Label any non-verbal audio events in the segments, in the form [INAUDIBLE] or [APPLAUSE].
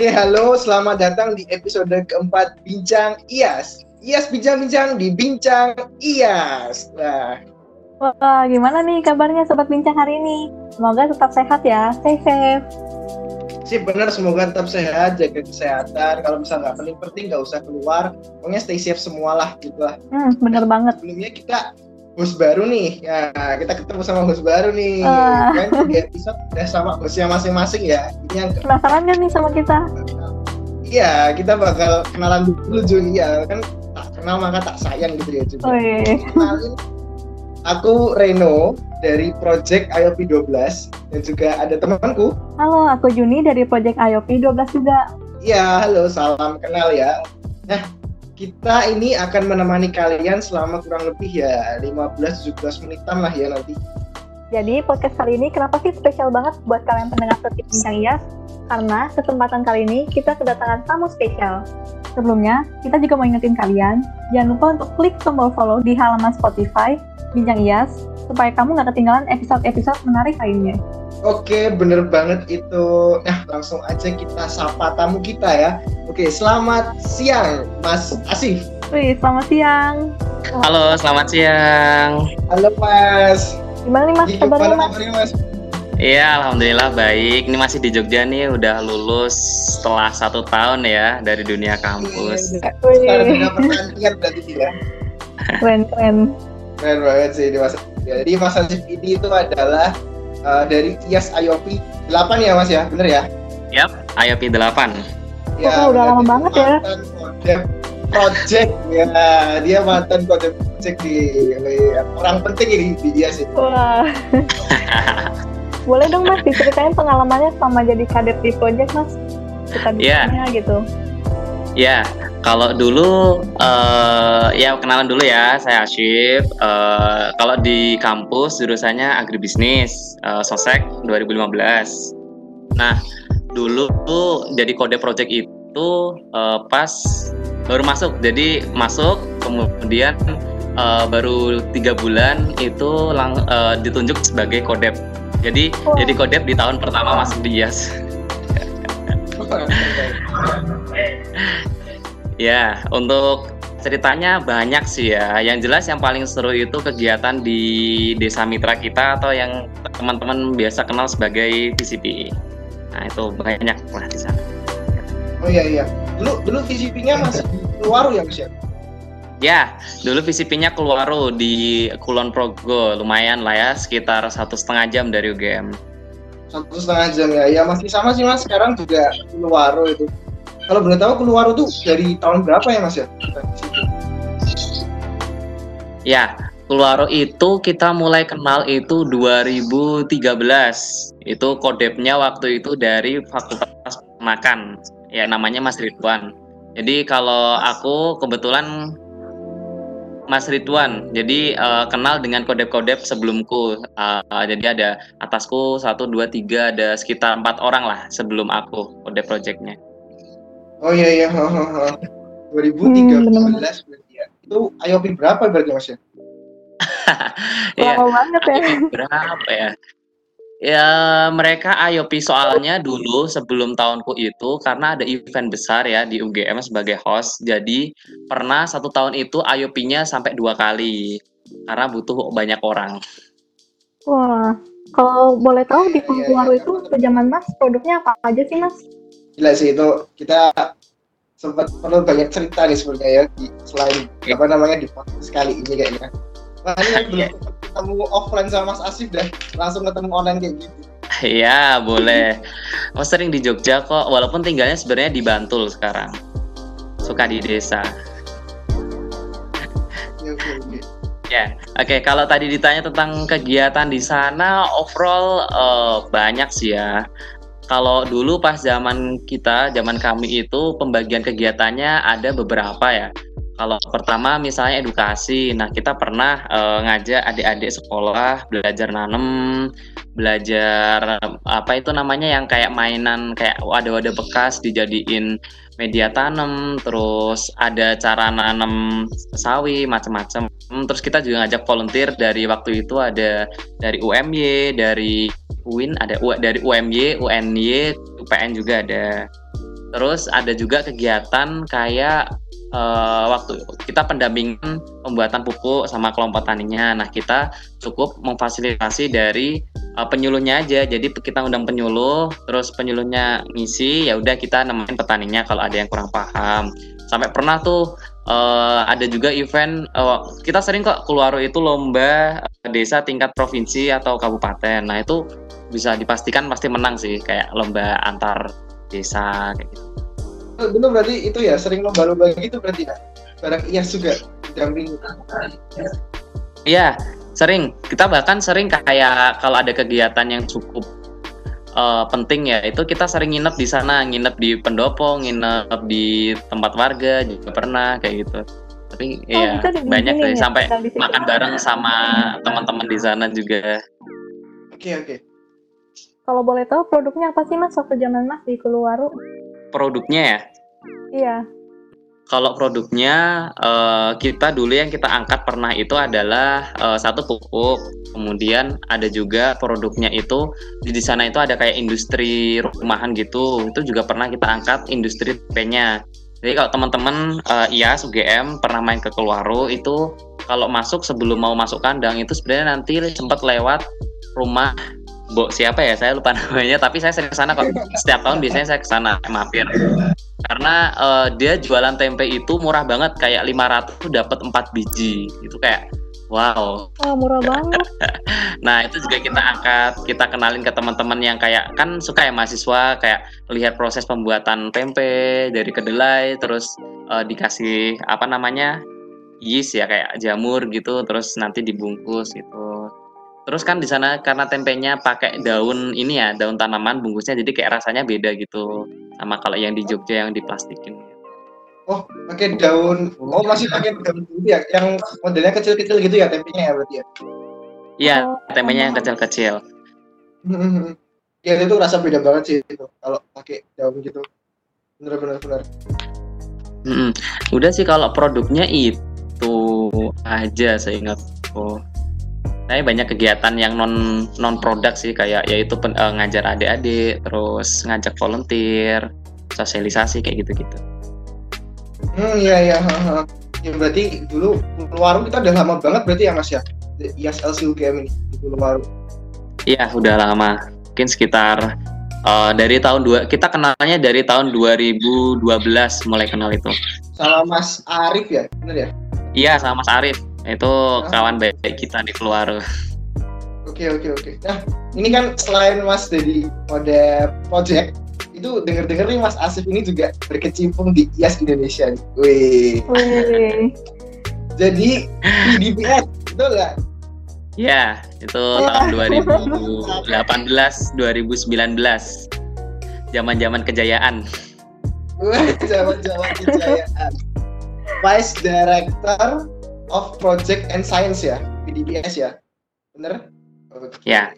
Oke, halo, selamat datang di episode keempat Bincang IAS. IAS bincang-bincang di Bincang IAS. Nah, Wah, gimana nih kabarnya Sobat Bincang hari ini? Semoga tetap sehat ya, stay safe. sih bener, semoga tetap sehat, jaga kesehatan. Kalau misalnya nggak penting-penting, nggak usah keluar. Pokoknya stay safe semualah gitu lah. Hmm, bener banget. Sebelumnya kita host baru nih. Ya, kita ketemu sama host baru nih. Ah. Kan di episode udah sama hostnya masing-masing ya. Ini yang Penasaran nih sama kita? Iya, kita bakal kenalan dulu Jun. Iya, kan tak kenal maka tak sayang gitu ya Jun. Wih, Kenalin, aku Reno dari Project IOP 12 dan juga ada temanku. halo aku Juni dari Project IOP 12 juga. Iya, halo, salam kenal ya. Nah, kita ini akan menemani kalian selama kurang lebih ya 15-17 menitan lah ya nanti. Jadi podcast kali ini kenapa sih spesial banget buat kalian pendengar setia Bincang IAS? Karena kesempatan kali ini kita kedatangan tamu spesial. Sebelumnya, kita juga mau ingetin kalian, jangan lupa untuk klik tombol follow di halaman Spotify Bincang IAS, supaya kamu nggak ketinggalan episode-episode menarik lainnya. Oke, bener banget itu. Nah, langsung aja kita sapa tamu kita ya. Oke, selamat siang Mas Asif. Wih, selamat siang. Halo, selamat siang. Halo Mas. Gimana nih mas Gimana kabarnya mas? kabarnya Mas? Iya, alhamdulillah baik. Ini masih di Jogja nih, udah lulus setelah satu tahun ya dari dunia kampus. Iya, Wih, Sekarang udah pertandingan berarti ya. keren keren. Keren banget sih ini Mas. Jadi Mas Asif ini itu adalah uh, dari IAS IOP 8 ya Mas ya, bener ya? Yap, IOP 8. Oh, udah lama banget ya. kode project ya, dia mantan kode project di, di orang penting ini di IAS itu. Wah. [LAUGHS] Boleh dong mas diceritain pengalamannya selama jadi kadet di project mas? Kita Iya. bisanya gitu. Ya, kalau dulu eh, ya kenalan dulu ya, saya Ashif. Eh, kalau di kampus jurusannya agribisnis, eh, Sosek 2015. Nah, dulu tuh jadi kode project itu eh, pas baru masuk. Jadi masuk kemudian eh, baru tiga bulan itu lang, eh, ditunjuk sebagai kodep. Jadi Wah. jadi kodep di tahun pertama masuk di IAS. [LAUGHS] Ya, untuk ceritanya banyak sih ya. Yang jelas yang paling seru itu kegiatan di desa mitra kita atau yang teman-teman biasa kenal sebagai TCP. Nah, itu banyak lah di sana. Oh iya iya. Dulu dulu VCP-nya masih di ya Mas ya? Ya, dulu VCP-nya keluar di Kulon Progo, lumayan lah ya, sekitar satu setengah jam dari UGM. Satu setengah jam ya. Ya masih sama sih Mas. Sekarang juga Luaro itu. Kalau boleh tahu Luaro tuh dari tahun berapa ya Mas ya? Ya, Keluaro itu kita mulai kenal itu 2013. Itu kodepnya waktu itu dari Fakultas Makan. Ya namanya Mas Ridwan. Jadi kalau aku kebetulan Mas Ridwan. Jadi eh, kenal dengan kodep-kodep sebelumku. Eh, jadi ada atasku satu dua tiga ada sekitar empat orang lah sebelum aku kodep projectnya. Oh iya iya. ha, ha, ha. 2013 Hmm, berarti ya. Itu IOP berapa berarti Mas ya? [LAUGHS] Iya. Lama banget ya. berapa ya? Ya mereka IOP soalnya dulu sebelum tahunku itu karena ada event besar ya di UGM sebagai host. Jadi pernah satu tahun itu IOP-nya sampai dua kali karena butuh banyak orang. Wah. Kalau boleh tahu di Iya, iya, iya, itu betul. zaman mas produknya apa aja sih mas? Gila sih itu kita sempat perlu banyak cerita nih sebenarnya ya di, selain Oke. apa namanya di podcast kali ini kayaknya. Wah ini yang belum ketemu offline sama Mas Asif dah langsung ketemu online kayak gitu. Iya boleh. Aku sering di Jogja kok, walaupun tinggalnya sebenarnya di Bantul sekarang. Suka di desa. Oke. Ya, oke. Kalau tadi ditanya tentang kegiatan di sana, overall eh, banyak sih ya. Kalau dulu pas zaman kita, zaman kami itu pembagian kegiatannya ada beberapa ya. Kalau pertama misalnya edukasi, nah kita pernah eh, ngajak adik-adik sekolah belajar nanem, belajar apa itu namanya yang kayak mainan kayak wadah-wadah bekas dijadiin media tanam, terus ada cara nanam sawi macam-macam. Terus kita juga ngajak volunteer dari waktu itu ada dari UMY, dari UIN, ada dari UMY, UNY, UPN juga ada. Terus ada juga kegiatan kayak uh, waktu kita pendampingan pembuatan pupuk sama kelompok taninya. Nah, kita cukup memfasilitasi dari uh, penyuluhnya aja. Jadi kita undang penyuluh, terus penyuluhnya ngisi, ya udah kita nemenin petaninya kalau ada yang kurang paham. Sampai pernah tuh uh, ada juga event uh, kita sering kok keluar itu lomba desa tingkat provinsi atau kabupaten. Nah, itu bisa dipastikan pasti menang sih kayak lomba antar desa kayak gitu. Dulu berarti itu ya sering lomba-lomba gitu berarti ya? Barang iya juga damping iya sering. Kita bahkan sering kayak kalau ada kegiatan yang cukup uh, penting ya itu kita sering nginep di sana nginep di pendopo nginep di tempat warga juga pernah kayak gitu. Tapi oh, ya banyak sih ya, sampai makan bareng sama teman-teman di sana juga. Oke okay, oke. okay. Kalau boleh tahu produknya apa sih mas waktu zaman mas di Kuluwaru produknya ya? Iya. Kalau produknya uh, kita dulu yang kita angkat pernah itu adalah uh, satu pupuk, kemudian ada juga produknya itu di sana itu ada kayak industri rumahan gitu, itu juga pernah kita angkat industri P-nya. Jadi kalau teman-teman uh, IAS UGM pernah main ke Keluaru itu kalau masuk sebelum mau masuk kandang itu sebenarnya nanti sempat lewat rumah Bo siapa ya? Saya lupa [LAUGHS] namanya tapi saya sering ke sana kok. Setiap tahun biasanya saya ke sana mampir. Karena uh, dia jualan tempe itu murah banget kayak 500 tuh dapat 4 biji. Itu kayak wow. Oh, murah banget. [LAUGHS] Nah itu juga kita angkat kita kenalin ke teman-teman yang kayak kan suka ya mahasiswa kayak lihat proses pembuatan tempe dari kedelai terus uh, dikasih apa namanya yeast ya kayak jamur gitu terus nanti dibungkus gitu Terus kan di sana karena tempenya pakai daun ini ya, daun tanaman bungkusnya jadi kayak rasanya beda gitu sama kalau yang di Jogja yang diplastikin. Oh, pakai daun. Oh, masih pakai daun gitu ya, yang modelnya kecil-kecil gitu ya tempenya ya berarti ya? Iya, tempenya yang kecil-kecil. ya itu rasa beda banget sih itu kalau pakai daun gitu. Bener-bener bener. Hmm, udah sih kalau produknya itu aja saya ingat. Oh saya banyak kegiatan yang non non produk sih kayak yaitu pen, uh, ngajar adik-adik terus ngajak volunteer sosialisasi kayak gitu-gitu. Hmm iya iya ya berarti dulu warung kita udah lama banget berarti ya mas ya? ISLC UGM ini warung. Iya udah lama. Mungkin sekitar uh, dari tahun dua kita kenalnya dari tahun 2012 mulai kenal itu. Sama Mas Arif ya benar ya? Iya sama Mas Arif itu kawan baik kita di keluar oke oke oke nah ini kan selain Mas dari mode project itu denger-denger nih Mas Asif ini juga berkecimpung di IAS Indonesia nih. Wih. [LAUGHS] Jadi di DPS itu enggak? Ya, itu tahun 2018 2019. Zaman-zaman kejayaan. zaman-zaman kejayaan. Vice Director of Project and Science ya, PDBS ya, bener? Okay. Ya.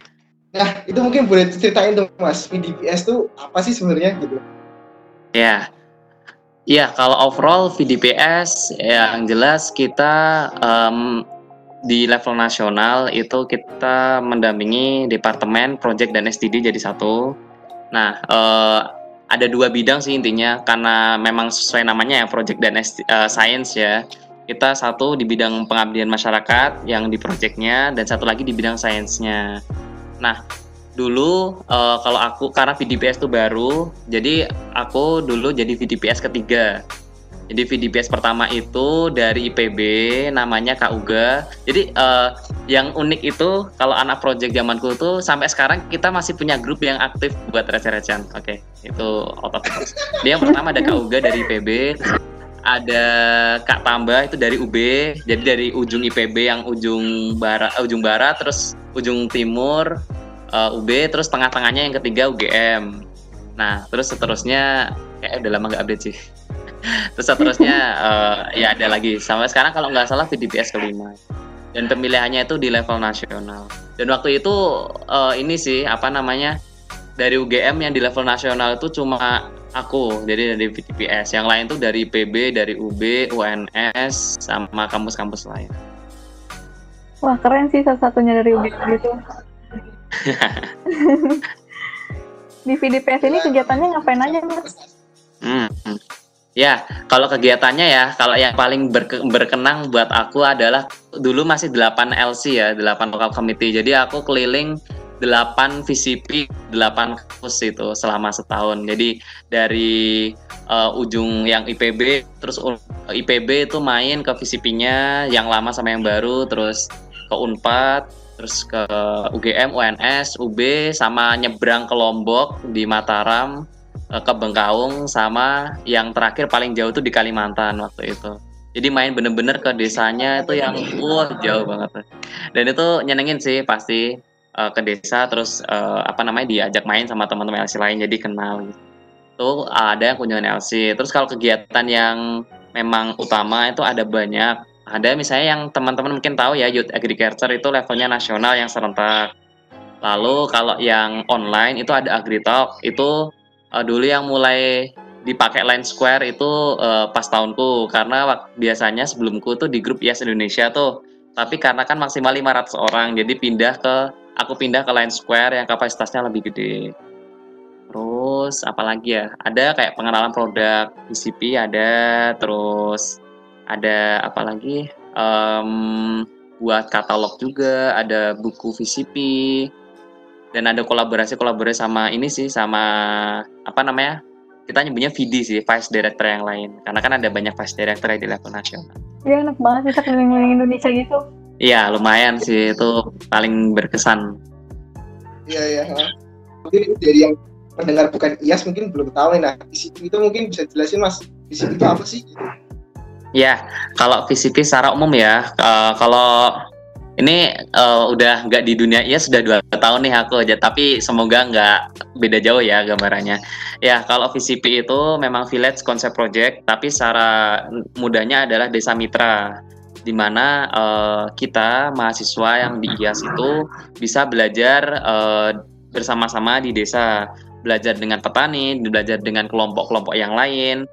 Nah, itu mungkin boleh ceritain dong Mas, PDBS itu apa sih sebenarnya gitu? Ya. Iya, kalau overall VDPS yang jelas kita um, di level nasional itu kita mendampingi departemen project dan STD jadi satu. Nah, uh, ada dua bidang sih intinya karena memang sesuai namanya ya project dan uh, science ya kita satu di bidang pengabdian masyarakat yang di proyeknya dan satu lagi di bidang sainsnya. Nah, dulu uh, kalau aku karena VDPS itu baru, jadi aku dulu jadi VDPS ketiga. Jadi VDPS pertama itu dari IPB, namanya Kak Uga. Jadi uh, yang unik itu kalau anak project zamanku itu sampai sekarang kita masih punya grup yang aktif buat receh-recehan. Oke, okay, itu otot. Dia yang pertama ada Kak Uga dari IPB, ada Kak Tambah itu dari UB, jadi dari ujung IPB yang ujung barat, uh, ujung barat, terus ujung timur uh, eh, UB, terus tengah-tengahnya yang ketiga UGM. Nah, terus seterusnya kayak udah lama nggak update sih. [LAUGHS] terus seterusnya uh, ya ada lagi. Sampai sekarang kalau nggak salah VDPS kelima. Dan pemilihannya itu di level nasional. Dan waktu itu uh, ini sih apa namanya dari UGM yang di level nasional itu cuma aku jadi dari VTPS yang lain tuh dari PB dari UB UNS sama kampus-kampus lain wah keren sih salah satunya dari UB gitu [LAUGHS] di VDPS ini kegiatannya ngapain aja mas Hmm. hmm. Ya, kalau kegiatannya ya, kalau yang paling berke berkenang buat aku adalah dulu masih 8 LC ya, 8 lokal committee. Jadi aku keliling 8 VCP, 8 kampus itu selama setahun. Jadi dari uh, ujung yang IPB, terus IPB itu main ke VCP-nya yang lama sama yang baru, terus ke Unpad, terus ke UGM, UNS, UB, sama nyebrang ke Lombok di Mataram, Eh, ke Bengkaung sama yang terakhir paling jauh tuh di Kalimantan waktu itu. Jadi main bener-bener ke desanya itu yang wah jauh banget. Dan itu nyenengin sih pasti uh, ke desa terus uh, apa namanya diajak main sama teman-teman LC lain jadi kenal. Tuh ada yang kunjungan LC. Terus kalau kegiatan yang memang utama itu ada banyak. Ada misalnya yang teman-teman mungkin tahu ya Youth Agriculture itu levelnya nasional yang serentak. Lalu kalau yang online itu ada AgriTalk itu uh, dulu yang mulai dipakai Line Square itu uh, pas tahunku karena biasanya sebelumku tuh di grup Yes Indonesia tuh tapi karena kan maksimal 500 orang jadi pindah ke aku pindah ke Line Square yang kapasitasnya lebih gede. Terus apalagi ya? Ada kayak pengenalan produk VCP ada terus ada apalagi um, buat katalog juga ada buku VCP dan ada kolaborasi kolaborasi sama ini sih sama apa namanya? Kita nyebutnya VD sih Vice Director yang lain. Karena kan ada banyak Vice Director di level nasional. Iya enak banget bisa keliling-keliling Indonesia gitu. Iya lumayan sih itu paling berkesan. Iya iya. Mungkin dari yang pendengar bukan IAS mungkin belum tahu nih nah VCP itu mungkin bisa jelasin mas VCP itu apa sih? Ya kalau VCP secara umum ya uh, kalau ini uh, udah nggak di dunia ya sudah dua tahun nih aku aja tapi semoga nggak beda jauh ya gambarannya ya kalau VCP itu memang village concept project tapi secara mudahnya adalah desa mitra di mana uh, kita mahasiswa yang di IAS itu bisa belajar uh, bersama-sama di desa belajar dengan petani belajar dengan kelompok-kelompok yang lain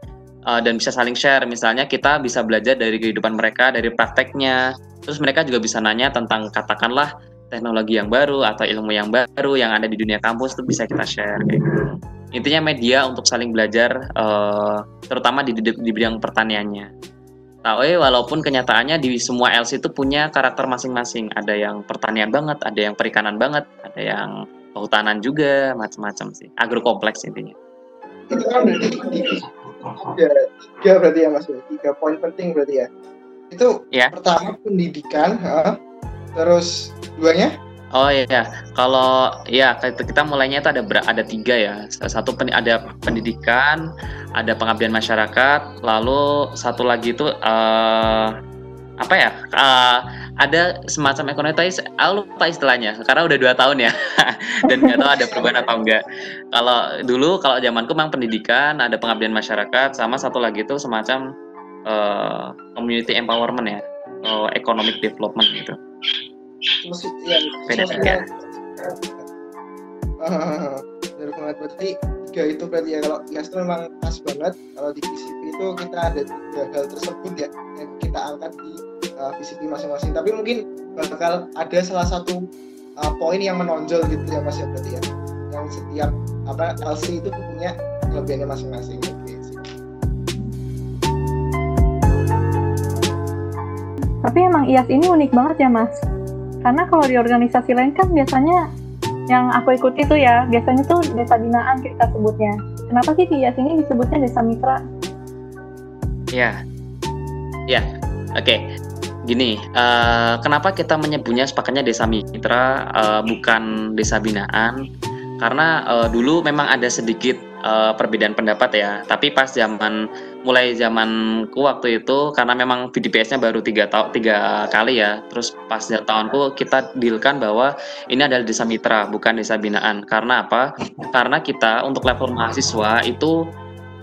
uh, dan bisa saling share misalnya kita bisa belajar dari kehidupan mereka dari prakteknya Terus mereka juga bisa nanya tentang katakanlah teknologi yang baru atau ilmu yang baru yang ada di dunia kampus itu bisa kita share kayak gitu. Intinya media untuk saling belajar uh, terutama di, di, di bidang pertaniannya. Tahu eh walaupun kenyataannya di semua LC itu punya karakter masing-masing. Ada yang pertanian banget, ada yang perikanan banget, ada yang kehutanan juga, macam-macam sih. Agro kompleks intinya. Itu kan berarti tiga, tiga berarti ya Mas, tiga poin penting berarti ya itu ya. pertama pendidikan, ha? terus duanya? Oh iya, kalau ya kita mulainya itu ada ada tiga ya. Satu ada pendidikan, ada pengabdian masyarakat, lalu satu lagi itu uh, apa ya? Uh, ada semacam ekonomi tapi lupa istilahnya karena udah dua tahun ya [LAUGHS] dan nggak tahu ada perubahan atau enggak kalau dulu kalau zamanku memang pendidikan ada pengabdian masyarakat sama satu lagi itu semacam uh, community empowerment ya uh, economic development gitu ya, beda tiga [LAUGHS] uh, berarti tiga itu berarti ya. Kalau itu memang pas banget kalau di VCP itu kita ada tiga hal tersebut ya yang kita angkat di uh, VCP masing-masing. Tapi mungkin bakal ada salah satu uh, poin yang menonjol gitu ya mas ya berarti ya. Yang setiap apa LC itu punya kelebihannya masing-masing. Tapi emang IAS ini unik banget ya mas. Karena kalau di organisasi lain kan biasanya yang aku ikuti tuh ya, biasanya tuh desa binaan kita sebutnya. Kenapa sih di IAS ini disebutnya desa mitra? Ya, ya, oke. Gini, uh, kenapa kita menyebutnya sepakatnya desa mitra uh, bukan desa binaan? Karena uh, dulu memang ada sedikit uh, perbedaan pendapat ya. Tapi pas zaman mulai zamanku waktu itu karena memang VDPS-nya baru tiga tahun tiga kali ya. Terus pas tahunku kita dealkan bahwa ini adalah desa mitra bukan desa binaan. Karena apa? Karena kita untuk level mahasiswa itu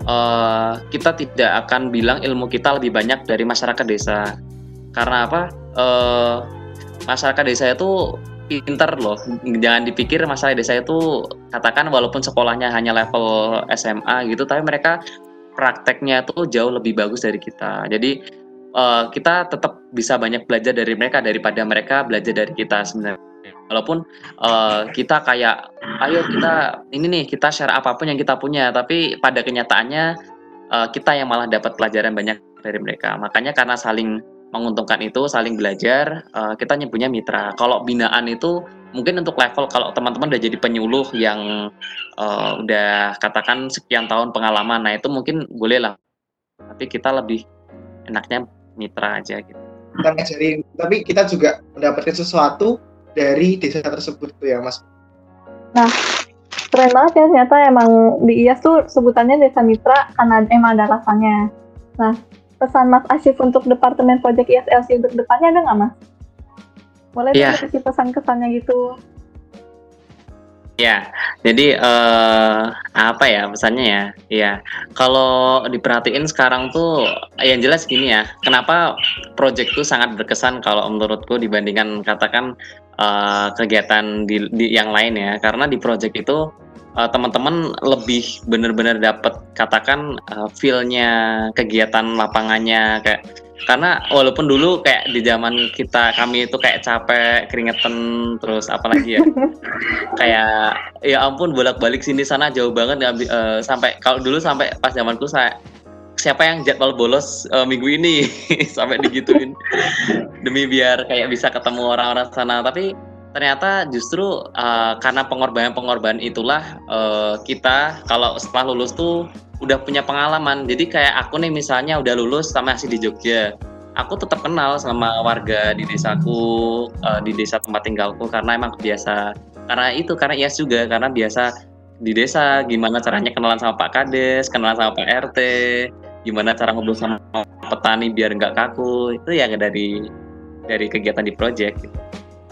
uh, kita tidak akan bilang ilmu kita lebih banyak dari masyarakat desa. Karena apa? Uh, masyarakat desa itu pinter loh. Jangan dipikir masalah desa itu katakan walaupun sekolahnya hanya level SMA gitu, tapi mereka prakteknya tuh jauh lebih bagus dari kita. Jadi uh, kita tetap bisa banyak belajar dari mereka daripada mereka belajar dari kita sebenarnya. Walaupun uh, kita kayak, ayo kita ini nih kita share apa pun yang kita punya, tapi pada kenyataannya uh, kita yang malah dapat pelajaran banyak dari mereka. Makanya karena saling menguntungkan itu, saling belajar, uh, kita nyebutnya mitra. Kalau binaan itu mungkin untuk level kalau teman-teman udah jadi penyuluh yang uh, udah katakan sekian tahun pengalaman, nah itu mungkin boleh lah. Tapi kita lebih enaknya mitra aja gitu. Kita ngajarin, tapi kita juga mendapatkan sesuatu dari desa tersebut tuh ya Mas. Nah, keren banget ya ternyata emang di IAS tuh sebutannya desa mitra karena emang ada alasannya. Nah, pesan Mas Asyif untuk Departemen Project ISLC untuk depannya ada nggak Mas? Boleh yeah. kasih pesan-kesannya gitu. Ya, jadi uh, apa ya pesannya ya? Ya, kalau diperhatiin sekarang tuh yang jelas gini ya. Kenapa project tuh sangat berkesan kalau menurutku dibandingkan katakan uh, kegiatan di, di yang lain ya? Karena di project itu uh, teman-teman lebih benar-benar dapat katakan uh, feel-nya kegiatan lapangannya kayak karena walaupun dulu kayak di zaman kita kami itu kayak capek keringetan terus apalagi ya kayak ya ampun bolak-balik sini sana jauh banget uh, sampai kalau dulu sampai pas zamanku saya siapa yang jadwal bolos uh, minggu ini? [LAUGHS] Sampai digituin demi biar kayak bisa ketemu orang-orang sana tapi ternyata justru uh, karena pengorbanan-pengorbanan itulah uh, kita kalau setelah lulus tuh udah punya pengalaman. Jadi kayak aku nih misalnya udah lulus sama masih di Jogja. Aku tetap kenal sama warga di desaku, uh, di desa tempat tinggalku karena emang biasa. Karena itu karena IAS juga karena biasa di desa gimana caranya kenalan sama Pak Kades, kenalan sama Pak RT, gimana cara ngobrol sama petani biar nggak kaku. Itu ya dari dari kegiatan di project. Gitu.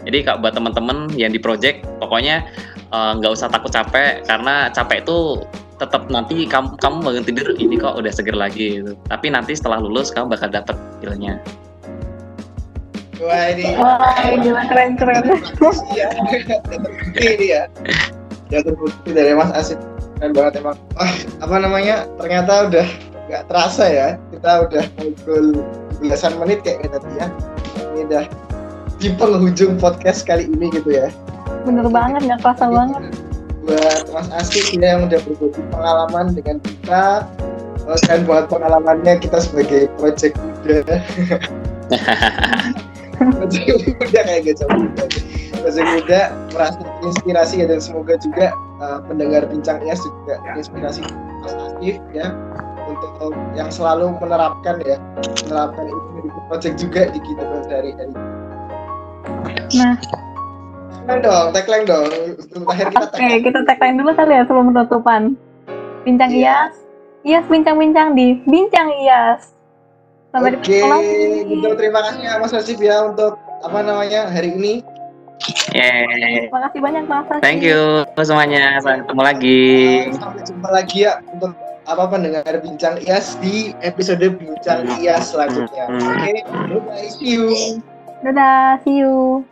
Jadi kak buat teman-teman yang di project, pokoknya eh, nggak uh, usah takut capek karena capek itu tetap nanti kamu kamu bangun tidur ini kok udah seger lagi gitu. Tapi nanti setelah lulus kamu bakal dapet feelnya. Wah ini, Wah, gila keren keren. Iya, ini ya. Ya terbukti dari Mas Asif keren banget emang. Wah, apa namanya? Ternyata udah nggak terasa ya. Kita udah ngobrol belasan menit kayak tadi ya. Ini udah di penghujung podcast kali ini gitu ya. Bener banget, nggak kerasa banget. Buat Mas Asik ya yang udah berbagi pengalaman dengan kita, dan buat pengalamannya kita sebagai project muda. [LAUGHS] project muda kayak gitu. Project muda merasa inspirasi ya dan semoga juga uh, pendengar bincang IAS juga inspirasi Mas Asif ya untuk yang selalu menerapkan ya menerapkan ini di project juga di kita dari dari Nah, tagline dong, tagline dong. Terakhir kita Oke, okay, kita tagline dulu kali ya sebelum penutupan. Bincang yeah. IAS. IAS bincang-bincang di Bincang IAS. Sampai Oke, okay. gitu. Terima kasih ya Mas Nasib ya untuk apa namanya hari ini. Yeah. Terima kasih banyak Mas Nasib. Thank you semuanya. Sampai ketemu lagi. Sampai jumpa lagi ya untuk apa pendengar bincang IAS di episode bincang IAS selanjutnya. Oke, okay? bye see you. Dadah, see you.